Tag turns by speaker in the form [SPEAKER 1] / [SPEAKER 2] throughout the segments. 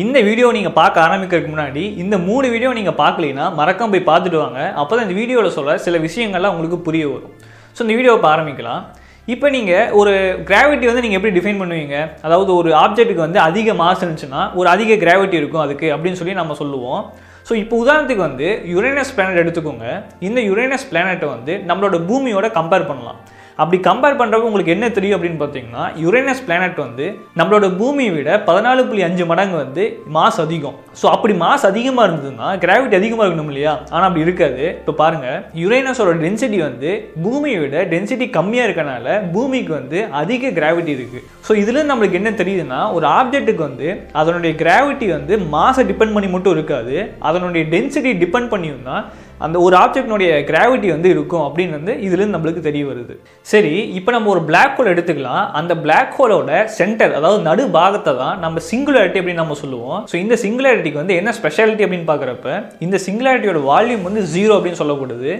[SPEAKER 1] இந்த வீடியோ நீங்கள் பார்க்க ஆரம்பிக்கிறதுக்கு முன்னாடி இந்த மூணு வீடியோ நீங்கள் பார்க்கலீன்னா மறக்காம போய் பார்த்துட்டு வாங்க. அப்போ தான் இந்த வீடியோவில் சொல்ல சில விஷயங்கள்லாம் உங்களுக்கு புரிய வரும். ஸோ இந்த வீடியோவை இப்போ ஆரம்பிக்கலாம். இப்போ நீங்கள் ஒரு கிராவிட்டி வந்து நீங்கள் எப்படி டிஃபைன் பண்ணுவீங்க? அதாவது ஒரு ஆப்ஜெக்ட்டுக்கு வந்து அதிக மாஸ் இருந்துச்சுன்னா ஒரு அதிக கிராவிட்டி இருக்கும் அதுக்கு அப்படின்னு சொல்லி நம்ம சொல்லுவோம். ஸோ இப்போ உதாரணத்துக்கு வந்து யுரேனஸ் பிளானட் எடுத்துக்கோங்க. இந்த யுரேனஸ் பிளானட்டை வந்து நம்மளோட பூமியோட கம்பேர் பண்ணலாம். அப்படி கம்பேர் பண்ணுறப்ப உங்களுக்கு என்ன தெரியும் அப்படின்னு பார்த்தீங்கன்னா யுரேனஸ் பிளானட் வந்து நம்மளோட பூமியை விட பதினாலு புள்ளி அஞ்சு மடங்கு வந்து மாஸ் அதிகம். ஸோ அப்படி மாஸ் அதிகமாக இருந்ததுன்னா கிராவிட்டி அதிகமாக இருக்கணும் இல்லையா? ஆனால் அப்படி இருக்காது. இப்போ பாருங்கள் யுரேனஸோட டென்சிட்டி வந்து பூமியை விட டென்சிட்டி கம்மியாக இருக்கனால பூமிக்கு வந்து அதிக கிராவிட்டி இருக்குது ஸோ இதுலேருந்து நம்மளுக்கு என்ன தெரியுதுன்னா ஒரு ஆப்ஜெக்ட்டுக்கு வந்து அதனுடைய கிராவிட்டி வந்து மாஸை டிபெண்ட் பண்ணி மட்டும் இருக்காது. அதனுடைய டென்சிட்டி டிபெண்ட் பண்ணியும் தான் அந்த ஒரு ஆப்ஜெக்டினுடைய கிராவிட்டி வந்து இருக்கும் அப்படின்னு வந்து இதுலேருந்து நம்மளுக்கு தெரிய வருது. சரி இப்போ நம்ம ஒரு பிளாக் ஹோல் எடுத்துக்கலாம். அந்த பிளாக் ஹோலோட சென்டர் அதாவது நடு பாகத்தை தான் நம்ம சிங்குலாரிட்டி அப்படின்னு நம்ம சொல்லுவோம். ஸோ இந்த சிங்குலாரிட்டிக்கு வந்து என்ன ஸ்பெஷாலிட்டி அப்படின்னு பார்க்குறப்ப இந்த சிங்குலாரிட்டியோட வால்யூம் வந்து ஜீரோ அப்படின்னு சொல்லக்கூடாது.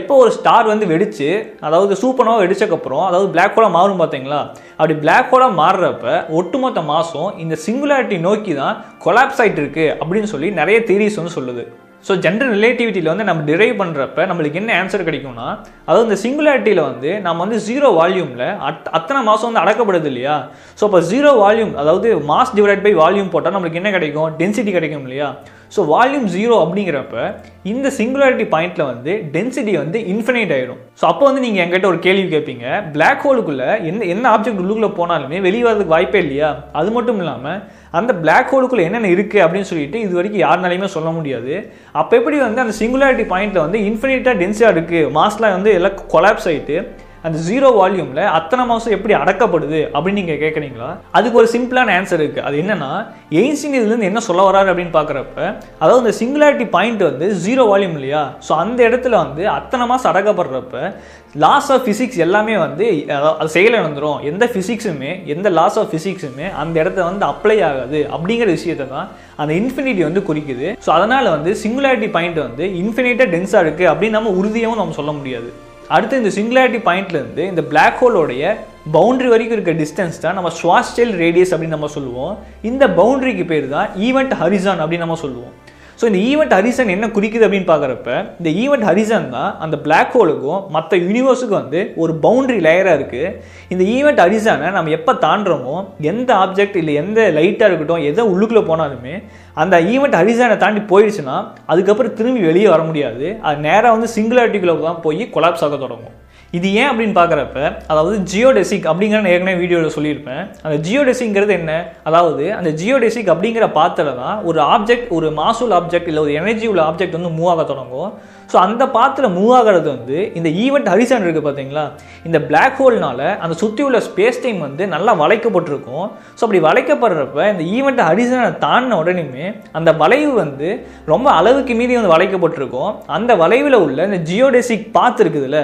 [SPEAKER 1] எப்போ ஒரு ஸ்டார் வந்து வெடிச்சு அதாவது சூப்பனாக வெடிச்சக்கப்புறம் அதாவது பிளாக் ஹோலாக மாறும் பார்த்தீங்களா? அப்படி பிளாக் ஹோலாக மாறுறப்ப ஒட்டுமொத்த மாதம் இந்த சிங்குலாரிட்டி நோக்கி தான் கொலாப்ஸ் ஆகிட்டு இருக்கு அப்படின்னு சொல்லி நிறைய தியரிஸ் வந்து சொல்லுது. ஸோ ஜென்ரல் ரிலேட்டிவிட்டியில் வந்து நம்ம டிரைவ் பண்ணுறப்ப நம்மளுக்கு என்ன ஆன்சர் கிடைக்கும்னா அதாவது இந்த சிங்குலாரிட்டியில் வந்து நம்ம வந்து ஜீரோ வால்யூமில் அட் அத்தனை மாதம் வந்து அடக்கப்படுது இல்லையா? ஸோ இப்போ ஜீரோ வால்யூம் அதாவது மாஸ் டிவைட் பை வால்யூம் போட்டால் நம்மளுக்கு என்ன கிடைக்கும்? டென்சிட்டி கிடைக்கும் இல்லையா? ஸோ வால்யூம் ஜீரோ அப்படிங்கிறப்ப இந்த சிங்குலாரிட்டி பாயிண்ட்ல வந்து டென்சிட்டி வந்து இன்ஃபினைட் ஆயிடும். ஸோ அப்போ வந்து நீங்கள் என்கிட்ட ஒரு கேள்வி கேட்பீங்க பிளாக் ஹோலுக்குள்ள எந்த என்ன ஆப்ஜெக்ட் உள்ளுக்குள்ள போனாலுமே வெளியே வரதுக்கு வாய்ப்பே இல்லையா? அது மட்டும் இல்லாமல் அந்த பிளாக் ஹோலுக்குள்ள என்னென்ன இருக்குது அப்படின்னு சொல்லிட்டு இது வரைக்கும் யாருனாலையுமே சொல்ல முடியாது. அப்போ எப்படி வந்து அந்த சிங்குலாரிட்டி பாயிண்ட்ல வந்து இன்ஃபினிட்டாக டென்சியாக இருக்குது மாஸ்லாம் வந்து எல்லாம் கொலாப்ஸ் ஆகிட்டு அந்த ஜீரோ வால்யூமில் அத்தனை மாதம் எப்படி அடக்கப்படுது அப்படின்னு நீங்கள் கேட்குறீங்களா அதுக்கு ஒரு சிம்பிளான ஆன்சர் இருக்குது அது என்னென்னா எயின்ஸ்டின் இதுலேருந்து என்ன சொல்ல வராரு அப்படின்னு பார்க்குறப்ப அதாவது இந்த சிங்குலாரிட்டி பாயிண்ட் வந்து ஜீரோ வால்யூம் இல்லையா? ஸோ அந்த இடத்துல வந்து அத்தனை மாதம் அடக்கப்படுறப்ப லாஸ் ஆஃப் ஃபிசிக்ஸ் எல்லாமே வந்து அது செயல் நடந்துடும் எந்த ஃபிசிக்ஸுமே எந்த லாஸ் ஆஃப் ஃபிசிக்ஸுமே அந்த இடத்த வந்து அப்ளை ஆகாது. அப்படிங்கிற விஷயத்தை தான் அந்த இன்ஃபினிட்டி வந்து குறிக்குது. ஸோ அதனால் வந்து சிங்குலாரிட்டி பாயிண்ட் வந்து இன்ஃபினிட்டாக டென்ஸாக இருக்குது அப்படின்னு நம்ம உறுதியாகவும் நம்ம சொல்ல முடியாது. அடுத்து இந்த சிங்குலாரிட்டி பாயிண்ட்லேருந்து இந்த பிளாக் ஹோலோடைய பவுண்ட்ரி வரைக்கும் இருக்க டிஸ்டன்ஸ் தான் நம்ம ஸ்வாஸ்டெல் ரேடியஸ் அப்படின்னு நம்ம சொல்லுவோம். இந்த பவுண்ட்ரிக்கு பேர் தான் ஈவெண்ட் ஹரிசான் அப்படின்னு நம்ம சொல்லுவோம். ஸோ இந்த ஈவெண்ட் ஹரிசன் என்ன குறிக்குது அப்படின்னு பார்க்குறப்ப இந்த ஈவெண்ட் ஹரிசன் தான் அந்த பிளாக் ஹோலுக்கும் மற்ற யூனிவர்ஸுக்கும் வந்து ஒரு பவுண்ட்ரி லேயராக இருக்குது இந்த ஈவெண்ட் ஹரிசனை நம்ம எப்போ தாண்டுறோமோ எந்த ஆப்ஜெக்ட் இல்லை எந்த லைட்டாக இருக்கட்டும் எதை உள்ளுக்குள்ளே போனாலுமே அந்த ஈவெண்ட் ஹரிசனை தாண்டி போயிடுச்சுன்னா அதுக்கப்புறம் திரும்பி வெளியே வர முடியாது. அது நேராக வந்து சிங்குலாரிட்டிக்குள்ளே தான் போய் கொலாப்ஸ் ஆக தொடங்கும். இது ஏன் அப்படின்னு பார்க்குறப்ப அதாவது ஜியோடெசிக் அப்படிங்கிற நான் ஏற்கனவே வீடியோவில் சொல்லியிருப்பேன். அந்த ஜியோடெசிக்ங்கிறது என்ன? அதாவது அந்த ஜியோடெசிக் அப்படிங்கிற பாத்தில் தான் ஒரு ஆப்ஜெக்ட் ஒரு மாசூல் ஆப்ஜெக்ட் இல்லை ஒரு எனர்ஜி உள்ள ஆப்ஜெக்ட் வந்து மூவ் ஆக தொடங்கும். ஸோ அந்த பாத்தில் மூவ் ஆகிறது வந்து இந்த ஈவெண்ட் ஹரிசன் இருக்குது பார்த்தீங்களா? இந்த பிளாக் ஹோல்னால அந்த சுற்றி உள்ள ஸ்பேஸ் டைம் வந்து நல்லா வளைக்கப்பட்டிருக்கும். ஸோ அப்படி வளைக்கப்படுறப்ப இந்த ஈவெண்ட் ஹரிசனை தாண்டின உடனேயுமே அந்த வளைவு வந்து ரொம்ப அளவுக்கு மீறி வந்து வளைக்கப்பட்டிருக்கும். அந்த வளைவில் உள்ள இந்த ஜியோடெசிக் பாத் இருக்குதுல்ல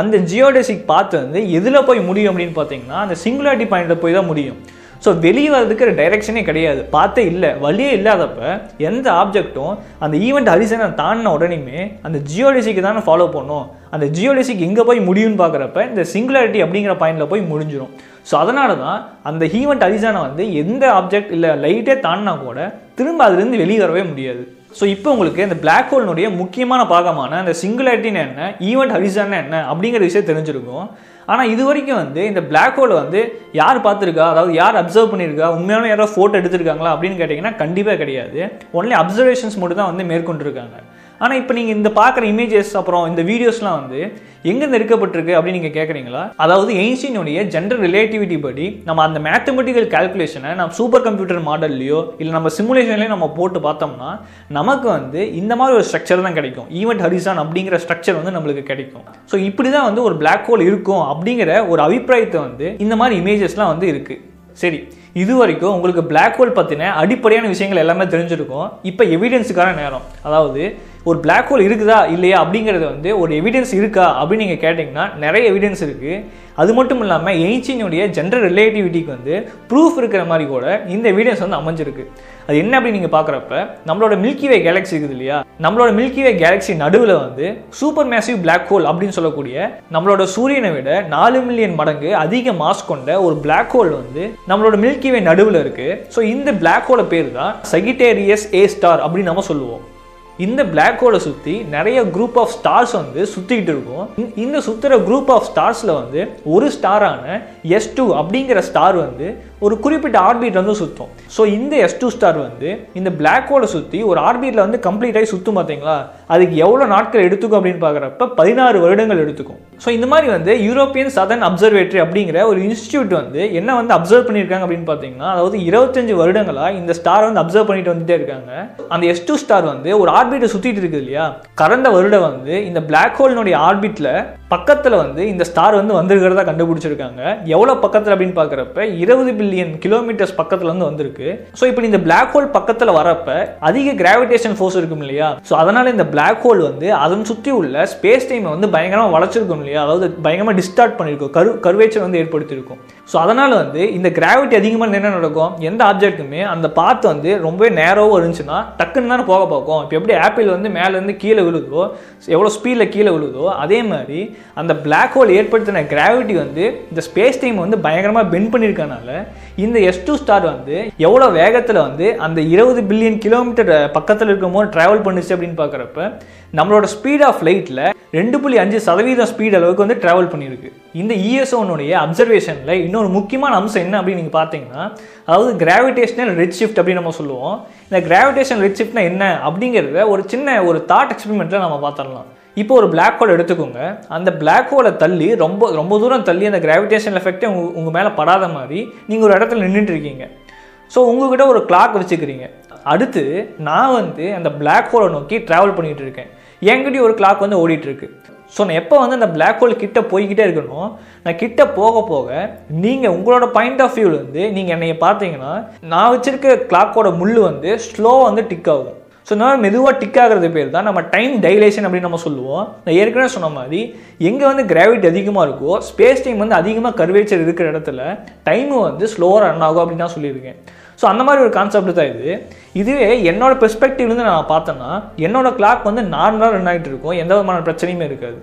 [SPEAKER 1] அந்த ஜியோடெசிக் பாத் வந்து எதில் போய் முடியும் அப்படின்னு பார்த்தீங்கன்னா அந்த சிங்குலாரிட்டி பாயிண்ட்டில் போய் தான் முடியும். ஸோ வெளியே வரதுக்கு டைரெக்ஷனே கிடையாது. பார்த்தே இல்லை. வழியே இல்லாதப்ப எந்த ஆப்ஜெக்ட்டும் அந்த ஈவெண்ட் ஹரிசனை தாண்டின உடனேயுமே அந்த ஜியோலிசிக்கு தானே ஃபாலோ பண்ணும். அந்த ஜியோடெசிக் எங்கே போய் முடியும்னு பார்க்குறப்ப இந்த சிங்குலாரிட்டி அப்படிங்கிற பாயிண்டில் போய் முடிஞ்சிடும் ஸோ அதனால தான் அந்த ஈவெண்ட் ஹரிசனை வந்து எந்த ஆப்ஜெக்ட் இல்லை லைட்டே தாண்டினா கூட திரும்ப அதுலேருந்து வெளியே வரவே முடியாது. ஸோ இப்போ உங்களுக்கு இந்த பிளாக் ஹோல்னுடைய முக்கியமான பாகமான அந்த சிங்குலாரிட்டின்னு என்ன ஈவெண்ட் ஹரிசான் என்ன அப்படிங்கிற விஷயம் தெரிஞ்சிருக்கும். ஆனால் இது வரைக்கும் வந்து இந்த பிளாக் ஹோலை வந்து யார் பார்த்துருக்கா? அதாவது யார் அப்சர்வ் பண்ணியிருக்கா? உண்மையான யாரோ ஃபோட்டோ எடுத்திருக்காங்களா அப்படின்னு கேட்டிங்கன்னா கண்டிப்பாக கிடையாது. ஒன்லி அப்சர்வேஷன்ஸ் மட்டும் தான் வந்து மேற்கொண்டிருக்காங்க. ஆனால் இப்போ நீங்கள் இந்த பார்க்குற இமேஜஸ் அப்புறம் இந்த வீடியோஸ்லாம் வந்து எங்கேருந்து எடுக்கப்பட்டிருக்கு அப்படின்னு நீங்கள் கேட்குறீங்களா அதாவது எயின்ஸ்டீனுடைய ஜென்ரல் ரிலேட்டிவிட்டி படி நம்ம அந்த மேத்தமெட்டிக்கல் கால்குலேஷனை நம்ம சூப்பர் கம்ப்யூட்டர் மாடல்லையோ இல்லை நம்ம சிமுலேஷன்லேயோ நம்ம போட்டு பார்த்தோம்னா நமக்கு வந்து இந்த மாதிரி ஒரு ஸ்ட்ரக்சர் தான் கிடைக்கும். ஈவெண்ட் ஹரிசான் அப்படிங்கிற ஸ்ட்ரக்சர் வந்து நம்மளுக்கு கிடைக்கும். ஸோ இப்படி தான் வந்து ஒரு பிளாக் ஹோல் இருக்கும் அப்படிங்கிற ஒரு அபிப்பிராயத்தை வந்து இந்த மாதிரி இமேஜஸ்லாம் வந்து இருக்குது சரி இது வரைக்கும் உங்களுக்கு பிளாக் ஹோல் பற்றின அடிப்படையான விஷயங்கள் எல்லாமே தெரிஞ்சிருக்கும். இப்போ எவிடென்ஸுக்கான நேரம். அதாவது ஒரு பிளாக் ஹோல் இருக்குதா இல்லையா அப்படிங்கிறது வந்து ஒரு எவிடன்ஸ் இருக்கா அப்படின்னு நீங்கள் கேட்டிங்கன்னா நிறைய எவிடன்ஸ் இருக்குது அது மட்டும் இல்லாமல் எயின்ஸ்டீனுடைய ஜென்ரல் ரிலேட்டிவிட்டிக்கு வந்து ப்ரூஃப் இருக்கிற மாதிரி கூட இந்த எவிடன்ஸ் வந்து அமைஞ்சிருக்கு. அது என்ன அப்படின்னு நீங்கள் பார்க்குறப்ப நம்மளோட மில்கிவே கேலக்ஸி இருக்குது இல்லையா? நம்மளோட மில்கிவே கேலக்ஸி நடுவில் வந்து சூப்பர் மேசிவ் பிளாக் ஹோல் அப்படின்னு சொல்லக்கூடிய நம்மளோட சூரியனை விட நாலு மில்லியன் மடங்கு அதிக மாஸ் கொண்ட ஒரு பிளாக் ஹோல் வந்து நம்மளோட மில்கிவே நடுவில் இருக்குது ஸோ இந்த பிளாக் ஹோலை பேர் தான் சகிட்டேரியஸ் ஏ ஸ்டார் அப்படின்னு நம்ம சொல்லுவோம். இந்த பிளாக் ஹோலை சுற்றி நிறைய குரூப் ஆஃப் ஸ்டார்ஸ் வந்து சுற்றிக்கிட்டு இருக்கும். இந்த- இந்த சுற்றுற குரூப் ஆஃப் ஸ்டார்ஸில் வந்து ஒரு ஸ்டாரான எஸ் டூ அப்படிங்கிற ஸ்டார் வந்து ஒரு குறிப்பிட்ட ஆர்பிட் வந்து சுற்றும் ஸோ இந்த எஸ் டூ ஸ்டார் வந்து இந்த பிளாக் ஹோலை சுற்றி ஒரு ஆர்பிட்டில் வந்து கம்ப்ளீட் ஆகி சுற்றும் பார்த்தீங்களா அதுக்கு எவ்வளோ நாட்கள் எடுத்துக்கும் அப்படின்னு பார்க்குறப்ப பதினாறு வருடங்கள் எடுத்துக்கும். ஸோ இந்த மாதிரி வந்து யூரோப்பியன் சதன் அப்சர்வேட்டரி அப்படிங்கிற ஒரு இன்ஸ்டியூட் வந்து என்ன வந்து அப்சர்வ் பண்ணியிருக்காங்க அப்படின்னு பார்த்தீங்கன்னா அதாவது இருபத்தஞ்சு வருடங்களாக இந்த ஸ்டார் வந்து அப்சர்வ் பண்ணிட்டு வந்துட்டே இருக்காங்க. அந்த எஸ் டூ ஸ்டார் வந்து ஒரு ஆர் ஆர்பிட்டை சுற்றிட்டு இருக்குது இல்லையா? கடந்த வருடம் வந்து இந்த பிளாக் ஹோலினுடைய ஆர்பிட்டில் பக்கத்தில் வந்து இந்த ஸ்டார் வந்து வந்திருக்கிறதா கண்டுபிடிச்சிருக்காங்க. எவ்வளோ பக்கத்தில் அப்படின்னு பார்க்குறப்ப இருபது பில்லியன் கிலோமீட்டர்ஸ் பக்கத்தில் வந்து வந்திருக்கு. ஸோ இப்போ இந்த பிளாக் ஹோல் பக்கத்தில் வரப்ப அதிக கிராவிடேஷன் ஃபோர்ஸ் இருக்கும் இல்லையா? ஸோ அதனால் இந்த பிளாக் ஹோல் வந்து அதன் சுற்றி உள்ள ஸ்பேஸ் டைமை வந்து பயங்கரமாக வளைச்சிருக்கும் இல்லையா? அதாவது பயங்கரமாக டிஸ்டார்ட் பண்ணியிருக்கும் கரு கருவேச்சர் வந்து ஏற்படுத்தியிருக்கும். ஸோ அதனால் வந்து இந்த கிராவிட்டி அதிகமாக என்ன நடக்கும்? எந்த ஆப்ஜெக்ட்டுமே அந்த பாத் வந்து ரொம்பவே நேரோவாக இருந்துச்சுன்னா டக்குன்னு தானே போக பார்க்கும். இப்போ எப்படி ஆப்பிள் வந்து மேலேருந்து கீழே விழுதோ எவ்வளோ ஸ்பீடில் கீழே விழுதோ அதே மாதிரி அந்த பிளாக் ஹோல் ஏற்படுத்தின கிராவிட்டி வந்து இந்த ஸ்பேஸ் டைம் வந்து பயங்கரமாக பெண்ட் பண்ணியிருக்கனால இந்த எஸ் டூ ஸ்டார் வந்து எவ்வளோ வேகத்தில் வந்து அந்த இருபது பில்லியன் கிலோமீட்டர் பக்கத்தில் இருக்கும்போது ட்ராவல் பண்ணுச்சு அப்படின்னு பார்க்குறப்ப நம்மளோட ஸ்பீட் ஆஃப் லைட்டில் ரெண்டு புள்ளி அஞ்சு சதவீதம் ஸ்பீட் அளவுக்கு வந்து ட்ராவல் பண்ணியிருக்கு இந்த இஎஸ்ஓனுடைய அப்சர்வேஷனில் இன்னொரு முக்கியமான அம்சம் என்ன அப்படின்னு நீங்கள் பார்த்தீங்கன்னா அதாவது கிராவிடேஷனல் ரெட் ஷிஃப்ட் அப்படின்னு நம்ம சொல்லுவோம். இந்த கிராவிடேஷன் ரெட் ஷிஃப்ட்னா என்ன அப்படிங்கிறத ஒரு சின்ன ஒரு தாட் எக்ஸ்பெரிமெண்ட்டில் நம்ம பார்த்துடலாம். இப்போ ஒரு பிளாக் ஹோல் எடுத்துக்கோங்க. அந்த பிளாக் ஹோலை தள்ளி ரொம்ப ரொம்ப தூரம் தள்ளி அந்த கிராவிடேஷன் எஃபெக்டே உங்க உங்கள் மேலே படாத மாதிரி நீங்கள் ஒரு இடத்துல நின்றுட்டு இருக்கீங்க. ஸோ உங்ககிட்ட ஒரு கிளாக் வச்சுக்கிறீங்க. அடுத்து நான் வந்து அந்த பிளாக் ஹோலை நோக்கி ட்ராவல் பண்ணிகிட்டு இருக்கேன். என்கிட்டயும் ஒரு கிளாக் வந்து ஓடிட்டு இருக்கு ஸோ நான் எப்போ வந்து அந்த பிளாக் ஹோல் கிட்ட போய்கிட்டே இருக்கணும் நான் கிட்ட போக போக நீங்கள் உங்களோட பாயிண்ட் ஆஃப் வியூவில் வந்து நீங்கள் என்னைய பார்த்தீங்கன்னா நான் வச்சுருக்க கிளாக்கோட முள் வந்து ஸ்லோவாக வந்து டிக் ஆகும். ஸோ நான் மெதுவாக டிக் ஆகிறது பேர் தான் நம்ம டைம் டைலேஷன் அப்படின்னு நம்ம சொல்லுவோம். நான் ஏற்கனவே சொன்ன மாதிரி எங்கே வந்து கிராவிட்டி அதிகமாக இருக்கோ ஸ்பேஸ் டைம் வந்து அதிகமாக கர்வேச்சர் இருக்கிற இடத்துல டைமும் வந்து ஸ்லோவாக ரன் ஆகும் அப்படின்னு தான் சொல்லியிருக்கேன். ஸோ அந்த மாதிரி ஒரு கான்செப்ட் தான் இது. இதுவே என்னோட பெர்ஸ்பெக்டிவ்லேருந்து நான் பார்த்தேன்னா என்னோட கிளாக் வந்து நார்மலாக ரன் ஆகிட்டு இருக்கும். எந்த விதமான பிரச்சனையுமே இருக்காது.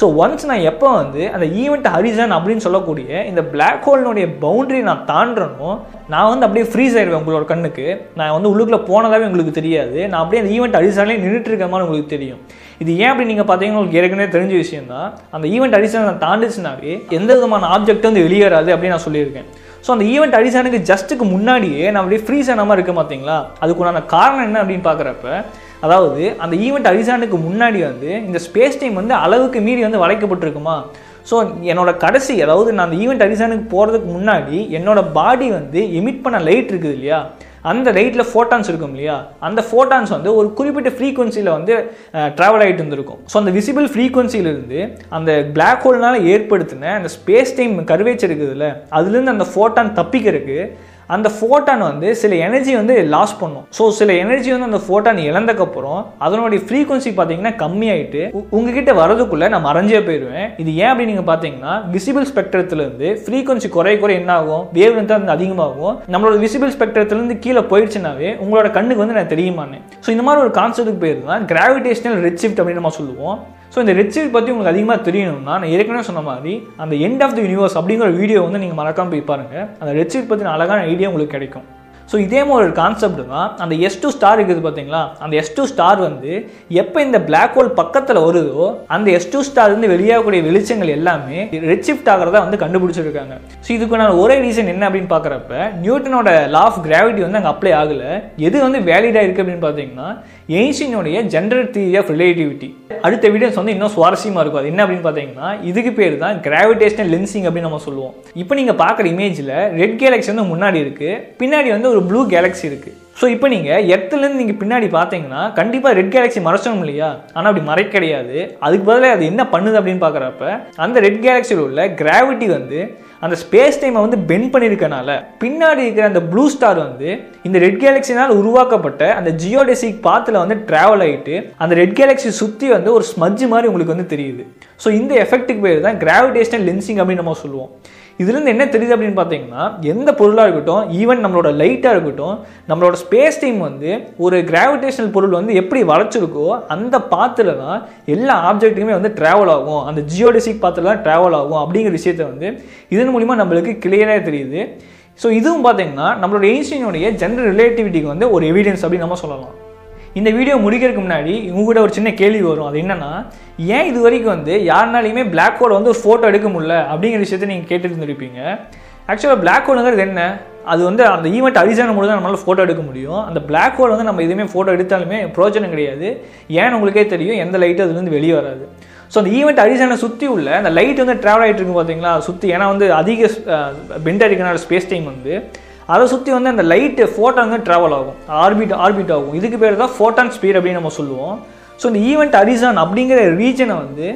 [SPEAKER 1] ஸோ ஒன்ஸ் நான் எப்போ வந்து அந்த ஈவெண்ட் ஹரிசன் அப்படின்னு சொல்லக்கூடிய இந்த பிளாக் ஹோல்னுடைய பவுண்டரி நான் தாண்டனோ நான் வந்து அப்படியே ஃப்ரீஸ் ஆயிடுவேன் உங்களோட கண்ணுக்கு. நான் வந்து உள்ளுக்குள்ளே போனதாகவே உங்களுக்கு தெரியாது. நான் அப்படியே அந்த ஈவெண்ட் ஹரிசன்லேயே நின்றுட்டு இருக்க மாதிரி உங்களுக்கு தெரியும். இது ஏன் அப்படி நீங்கள் பார்த்தீங்கன்னா உங்களுக்கு ஏற்கனவே தெரிஞ்ச விஷயம் தான் அந்த ஈவெண்ட் ஹரிசன் நான் தாண்டிச்சுனாவே எந்த விதமான ஆப்ஜெக்ட் வந்து வெளியேறாது அப்படின்னு நான் சொல்லியிருக்கேன். ஸோ அந்த ஈவெண்ட் அடிசானுக்கு ஜஸ்ட்டுக்கு முன்னாடியே நான் அப்படியே ஃப்ரீஸ் ஆனாமல் இருக்க மாட்டீங்களா? அதுக்குண்டான காரணம் என்ன அப்படின்னு பார்க்குறப்ப அதாவது அந்த ஈவெண்ட் அரிசானுக்கு முன்னாடி வந்து இந்த ஸ்பேஸ் டைம் வந்து அளவுக்கு மீறி வந்து வளைக்கப்பட்டிருக்குமா? ஸோ என்னோட கடைசி அதாவது நான் அந்த ஈவெண்ட் அரிசானுக்கு போகிறதுக்கு முன்னாடி என்னோட பாடி வந்து எமிட் பண்ண லைட் இருக்குது இல்லையா? அந்த லைட்டில் ஃபோட்டான்ஸ் இருக்கும் இல்லையா? அந்த ஃபோட்டான்ஸ் வந்து ஒரு குறிப்பிட்ட ஃப்ரீக்குவன்சியில் வந்து ட்ராவல் ஆகிட்டு இருந்திருக்கும். ஸோ அந்த விசிபிள் ஃப்ரீக்குவன்சியிலிருந்து அந்த பிளாக் ஹோல்னால் ஏற்படுத்தின அந்த ஸ்பேஸ் டைம் கர்வேச்சர் இருக்குதுல்ல அதுலேருந்து அந்த ஃபோட்டான் தப்பிக்கிறதுக்கு அந்த ஃபோட்டான் வந்து சில எனர்ஜி வந்து லாஸ் பண்ணும். ஸோ சில எனர்ஜி வந்து அந்த ஃபோட்டான் இழந்தக்கப்புறம் அதனுடைய ஃப்ரீக்வன்சி பார்த்தீங்கன்னா கம்மியாயிட்டு உங்ககிட்ட வரதுக்குள்ளே நான் மறைஞ்சே போயிடுவேன். இது ஏன் அப்படி நீங்கள் பார்த்தீங்கன்னா விசிபிள் ஸ்பெக்ட்ரத்துலேருந்து ஃப்ரீக்வன்சி குறைய குறைய என்ன ஆகும்? வேவ் லென்த் வந்து அதிகமாகும். நம்மளோட விசிபிள் ஸ்பெக்ட்ரத்துலேருந்து கீழே போயிடுச்சுனாவே உங்களோட கண்ணுக்கு வந்து நான் தெரியுமானேன். ஸோ இந்த மாதிரி ஒரு கான்செப்ட்டுக்கு பேர் தான் கிராவிடேஷனல் ரெட் ஷிஃப்ட் அப்படின்னு நம்ம சொல்லுவோம். ஸோ இந்த ரெட் ஷிஃப்ட் பற்றி உங்களுக்கு அதிகமாக தெரியணும்னா நான் ஏற்கனவே சொன்ன மாதிரி அந்த எண்ட் ஆஃப் தி யூனிவர்ஸ் அப்படிங்கிற வீடியோ வந்து நீங்கள் மறக்காமல் போய் பாருங்கள் அந்த ரெட் ஷிஃப்ட் பற்றின அழகான ஐடியா உங்களுக்கு கிடைக்கும். ஸோ இதே மாதிரி ஒரு கான்செப்ட் தான் அந்த எஸ் டூ ஸ்டார் இருக்குது பார்த்தீங்களா? அந்த எஸ் டூ ஸ்டார் வந்து எப்போ இந்த பிளாக் ஹோல் பக்கத்தில் வருதோ அந்த எஸ் டூ ஸ்டார்லேருந்து வெளியாகக்கூடிய வெளிச்சங்கள் எல்லாமே ரிச்சிஃப்ட் ஆகிறதா வந்து கண்டுபிடிச்சிருக்காங்க. ஸோ இதுக்கான ஒரே ரீசன் என்ன அப்படின்னு பார்க்குறப்ப நியூட்டனோட லா ஆஃப் கிராவிட்டி வந்து அங்கே அப்ளை ஆகலை. எது வந்து வேலிடாக இருக்குது அப்படின்னு பார்த்தீங்கன்னா எயின்ஸ்டீனுடைய ஜென்ரல் தியரி ஆஃப் ரிலேட்டிவிட்டி அடுத்த வீடியோஸ் வந்து இன்னும் சுவாரஸ்யமாக இருக்கும். அது என்ன அப்படின்னு பார்த்தீங்கன்னா இதுக்கு பேர் தான் கிராவிடேஷனல் லென்சிங் அப்படின்னு நம்ம சொல்லுவோம். இப்போ நீங்கள் பார்க்குற இமேஜில் ரெட் கேலக்ஸி வந்து முன்னாடி இருக்குது பின்னாடி வந்து ஒரு ப்ளூ கேலக்ஸி இருக்குது ஸோ இப்போ நீங்கள் எர்த்துலேருந்து நீங்கள் பின்னாடி பார்த்தீங்கன்னா கண்டிப்பாக ரெட் கேலக்ஸி மறைச்சணும் இல்லையா? ஆனால் அப்படி மறை கிடையாது. அதுக்கு பதிலாக அது என்ன பண்ணுது அப்படின்னு பார்க்குறப்ப அந்த ரெட் கேலக்சியில் உள்ள கிராவிட்டி வந்து அந்த ஸ்பேஸ் டைமை வந்து பெண்ட் பண்ணியிருக்கனால பின்னாடி இருக்கிற அந்த ப்ளூ ஸ்டார் வந்து இந்த ரெட் கேலக்சினால் உருவாக்கப்பட்ட அந்த ஜியோடெசிக் பாத்தில் வந்து ட்ராவல் ஆகிட்டு அந்த ரெட் கேலக்ஸி சுற்றி வந்து ஒரு ஸ்மஜ் மாதிரி உங்களுக்கு வந்து தெரியுது. ஸோ இந்த எஃபெக்ட்டுக்கு பேர் தான் கிராவிடேஷனல் லென்சிங் அப்படின்னு நம்ம சொல்லுவோம். இதுலேருந்து என்ன தெரியுது அப்படின்னு பார்த்தீங்கன்னா எந்த பொருளாக இருக்கட்டும் ஈவன் நம்மளோட லைட்டாக இருக்கட்டும் நம்மளோட ஸ்பேஸ் டைம் வந்து ஒரு கிராவிடேஷனல் பொருள் வந்து எப்படி வளைச்சிருக்கோ அந்த பாத்தில் தான் எல்லா ஆப்ஜெக்ட்டுமே வந்து ட்ராவல் ஆகும். அந்த ஜியோடெசிக் பாத்தில் தான் ட்ராவல் ஆகும் அப்படிங்கிற விஷயத்த வந்து இதன் மூலிமா நம்மளுக்கு கிளியராக தெரியுது. ஸோ இதுவும் பார்த்தீங்கன்னா நம்மளோட எயின்ஸ்டீனுடைய ஜென்ரல் ரிலேட்டிவிட்டிக்கு வந்து ஒரு எவிடன்ஸ் அப்படின்னு நம்ம சொல்லலாம். இந்த வீடியோ முடிக்கிறதுக்கு முன்னாடி உங்ககிட்ட ஒரு சின்ன கேள்வி வரும். அது என்னன்னா ஏன் இது வரைக்கும் வந்து யாருனாலையுமே பிளாக் ஹோல் வந்து ஒரு ஃபோட்டோ எடுக்க முடியல? அப்படிங்கிற விஷயத்த நீங்கள் கேட்டுருந்துருப்பீங்க ஆக்சுவலாக பிளாக் ஹோலுங்கிறது என்ன? அது வந்து அந்த ஈவெண்ட் அரிசான மூலம் தான் நம்மளால் ஃபோட்டோ எடுக்க முடியும். அந்த பிளாக் ஹோல் வந்து நம்ம எதுவுமே ஃபோட்டோ எடுத்தாலுமே பிரோஜனம் கிடையாது. ஏன்னு உங்களுக்கே தெரியும் எந்த லைட்டும் அதுலேருந்து வெளியே வராது. ஸோ அந்த ஈவெண்ட் அரிசானை சுற்றி உள்ள அந்த லைட் வந்து ட்ராவல் ஆகிட்டு இருக்கு பார்த்தீங்களா சுற்றி ஏன்னா வந்து அதிக பெண்ட் அடிக்கனால ஸ்பேஸ் டைம் வந்து அதை சுற்றி வந்து அந்த லைட்டு ஃபோட்டான் வந்து ட்ராவல் ஆகும். ஆர்பிட் ஆர்பிட் ஆகும். இதுக்கு பேர் தான் ஃபோட்டான் ஸ்பீட் அப்படின்னு நம்ம சொல்லுவோம். ஸோ இந்த ஈவெண்ட் அரிசான் அப்படிங்கிற ரீஜனை வந்து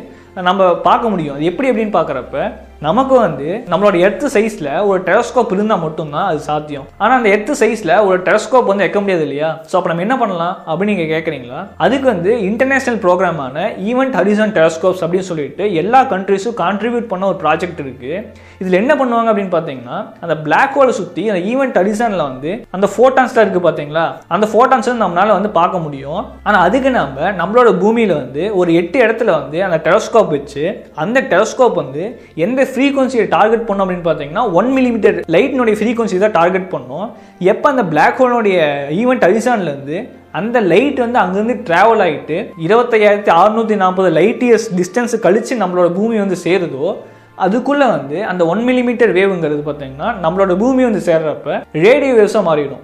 [SPEAKER 1] நம்ம பார்க்க முடியும். அது எப்படி அப்படின்னு பார்க்குறப்ப நமக்கு வந்து நம்மளோட எர்த்து சைஸில் ஒரு டெலஸ்கோப் இருந்தால் மட்டும்தான் அது சாத்தியம். ஆனால் அந்த எர்த்து சைஸில் ஒரு டெலஸ்கோப் வந்து வைக்க முடியாது இல்லையா? ஸோ அப்போ நம்ம என்ன பண்ணலாம் அப்படின்னு நீங்கள் கேட்குறீங்களா அதுக்கு வந்து இன்டர்நேஷனல் ப்ரோக்ராமான ஈவெண்ட் ஹரிசன் டெலஸ்கோப்ஸ் அப்படின்னு சொல்லிட்டு எல்லா கண்ட்ரிஸும் கான்ட்ரிபியூட் பண்ண ஒரு ப்ராஜெக்ட் இருக்குது இதில் என்ன பண்ணுவாங்க அப்படின்னு பார்த்தீங்கன்னா அந்த பிளாக் ஹோலை சுற்றி அந்த ஈவெண்ட் ஹரிசனில் வந்து அந்த ஃபோட்டான்ஸ்லாம் இருக்குது பார்த்தீங்களா அந்த ஃபோட்டான்ஸ் வந்து நம்மளால் வந்து பார்க்க முடியும். ஆனால் அதுக்கு நம்ம நம்மளோட பூமியில் வந்து ஒரு எட்டு இடத்துல வந்து அந்த டெலஸ்கோப் வச்சு அந்த டெலஸ்கோப் வந்து எந்த ஃப்ரீக்வன்சியை டார்கெட் பண்ணோம் அப்படின்னு பார்த்தீங்கன்னா ஒன் மில்லிமீட்டர் லைட்னுடைய ஃப்ரீக்வன்சி தான் டார்கெட் பண்ணும். எப்போ அந்த பிளாக் ஹோலுடைய ஈவெண்ட் அரிசான்லேருந்து அந்த லைட் வந்து அங்கேருந்து ட்ராவல் ஆகிட்டு இருபத்தையாயிரத்தி அறுநூற்றி நாற்பது லைட் இயர்ஸ் டிஸ்டன்ஸ் கழித்து நம்மளோட பூமி வந்து சேருதோ அதுக்குள்ளே வந்து அந்த ஒன் மில்லிமீட்டர் வேவுங்கிறது பார்த்தீங்கன்னா நம்மளோட பூமி வந்து சேர்றப்ப ரேடியோ வேவ்ஸாக மாறிடும்.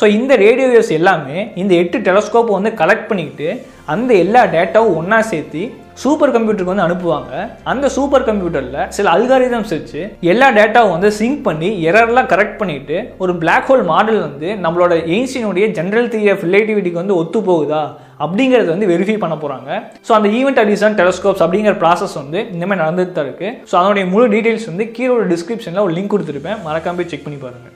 [SPEAKER 1] ஸோ இந்த ரேடியோ வேவ்ஸ் எல்லாமே இந்த எட்டு டெலஸ்கோப்பை வந்து கலெக்ட் பண்ணிக்கிட்டு அந்த எல்லா டேட்டாவும் ஒன்றா சேர்த்து சூப்பர் கம்ப்யூட்டருக்கு வந்து அனுப்புவாங்க. அந்த சூப்பர் கம்ப்யூட்டரில் சில அல்காரிதம்ஸ் வச்சு எல்லா டேட்டாவும் வந்து சிங்க் பண்ணி எரர்லாம் கரெக்ட் பண்ணிட்டு ஒரு பிளாக் ஹோல் மாடல் வந்து நம்மளோட எயின்ஸ்டீனுடைய ஜென்ரல் தியரி ஆஃப் ரிலேட்டிவிட்டிக்கு வந்து ஒத்து போகுதா அப்படிங்கிறது வந்து வெரிஃபை பண்ண போகிறாங்க ஸோ அந்த ஈவெண்ட் அடிசன் டெலஸ்கோப்ஸ் அப்படிங்கிற ப்ராசஸ் வந்து இந்தமாதிரி நடந்துட்டு தான் இருக்குது ஸோ அதனுடைய முழு டீட்டெயில்ஸ் வந்து கீழே ஒரு டிஸ்கிரிப்ஷனில் ஒரு லிங்க் கொடுத்துருப்பேன். மறக்காம போய் செக் பண்ணி பாருங்கள்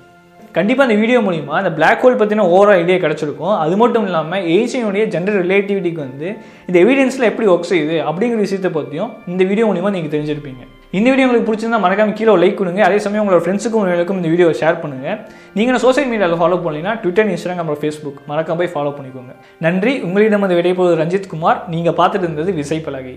[SPEAKER 1] கண்டிப்பாக இந்த வீடியோ மூலிமா அந்த பிளாக் ஹோல் பற்றின ஓவரால் ஐடியா கிடச்சிருக்கும். அது மட்டும் இல்லாமல் ஏசியனுடைய ஜென்ரல் ரிலேட்டிவிட்டிக்கு வந்து இந்த எவிடன்ஸில் எப்படி ஒர்க் செய்யுது அப்படிங்கிற விஷயத்தை பற்றியும் இந்த வீடியோ மூலிமா நீங்கள் தெரிஞ்சிருப்பீங்க. இந்த வீடியோ உங்களுக்கு பிடிச்சிருந்தா மறக்காம கீழே லைக் கொடுங்க. அதே சமயம் உங்களோட ஃப்ரெண்ட்ஸுக்கும் உங்களுக்கும் இந்த வீடியோ ஷேர் பண்ணுங்கள் நீங்கள் சோசியல் மீடியாவில் ஃபாலோ பண்ணீங்கன்னா ட்விட்டர் இன்ஸ்டாகிராம் அப்புறம் ஃபேஸ்புக் மறக்காம போய் ஃபாலோ பண்ணிக்கோங்க. நன்றி. உங்களிடம் வந்து விடைபோது ரஞ்சித் குமார். நீங்கள் பார்த்துட்டு இருந்தது விசை பலகை.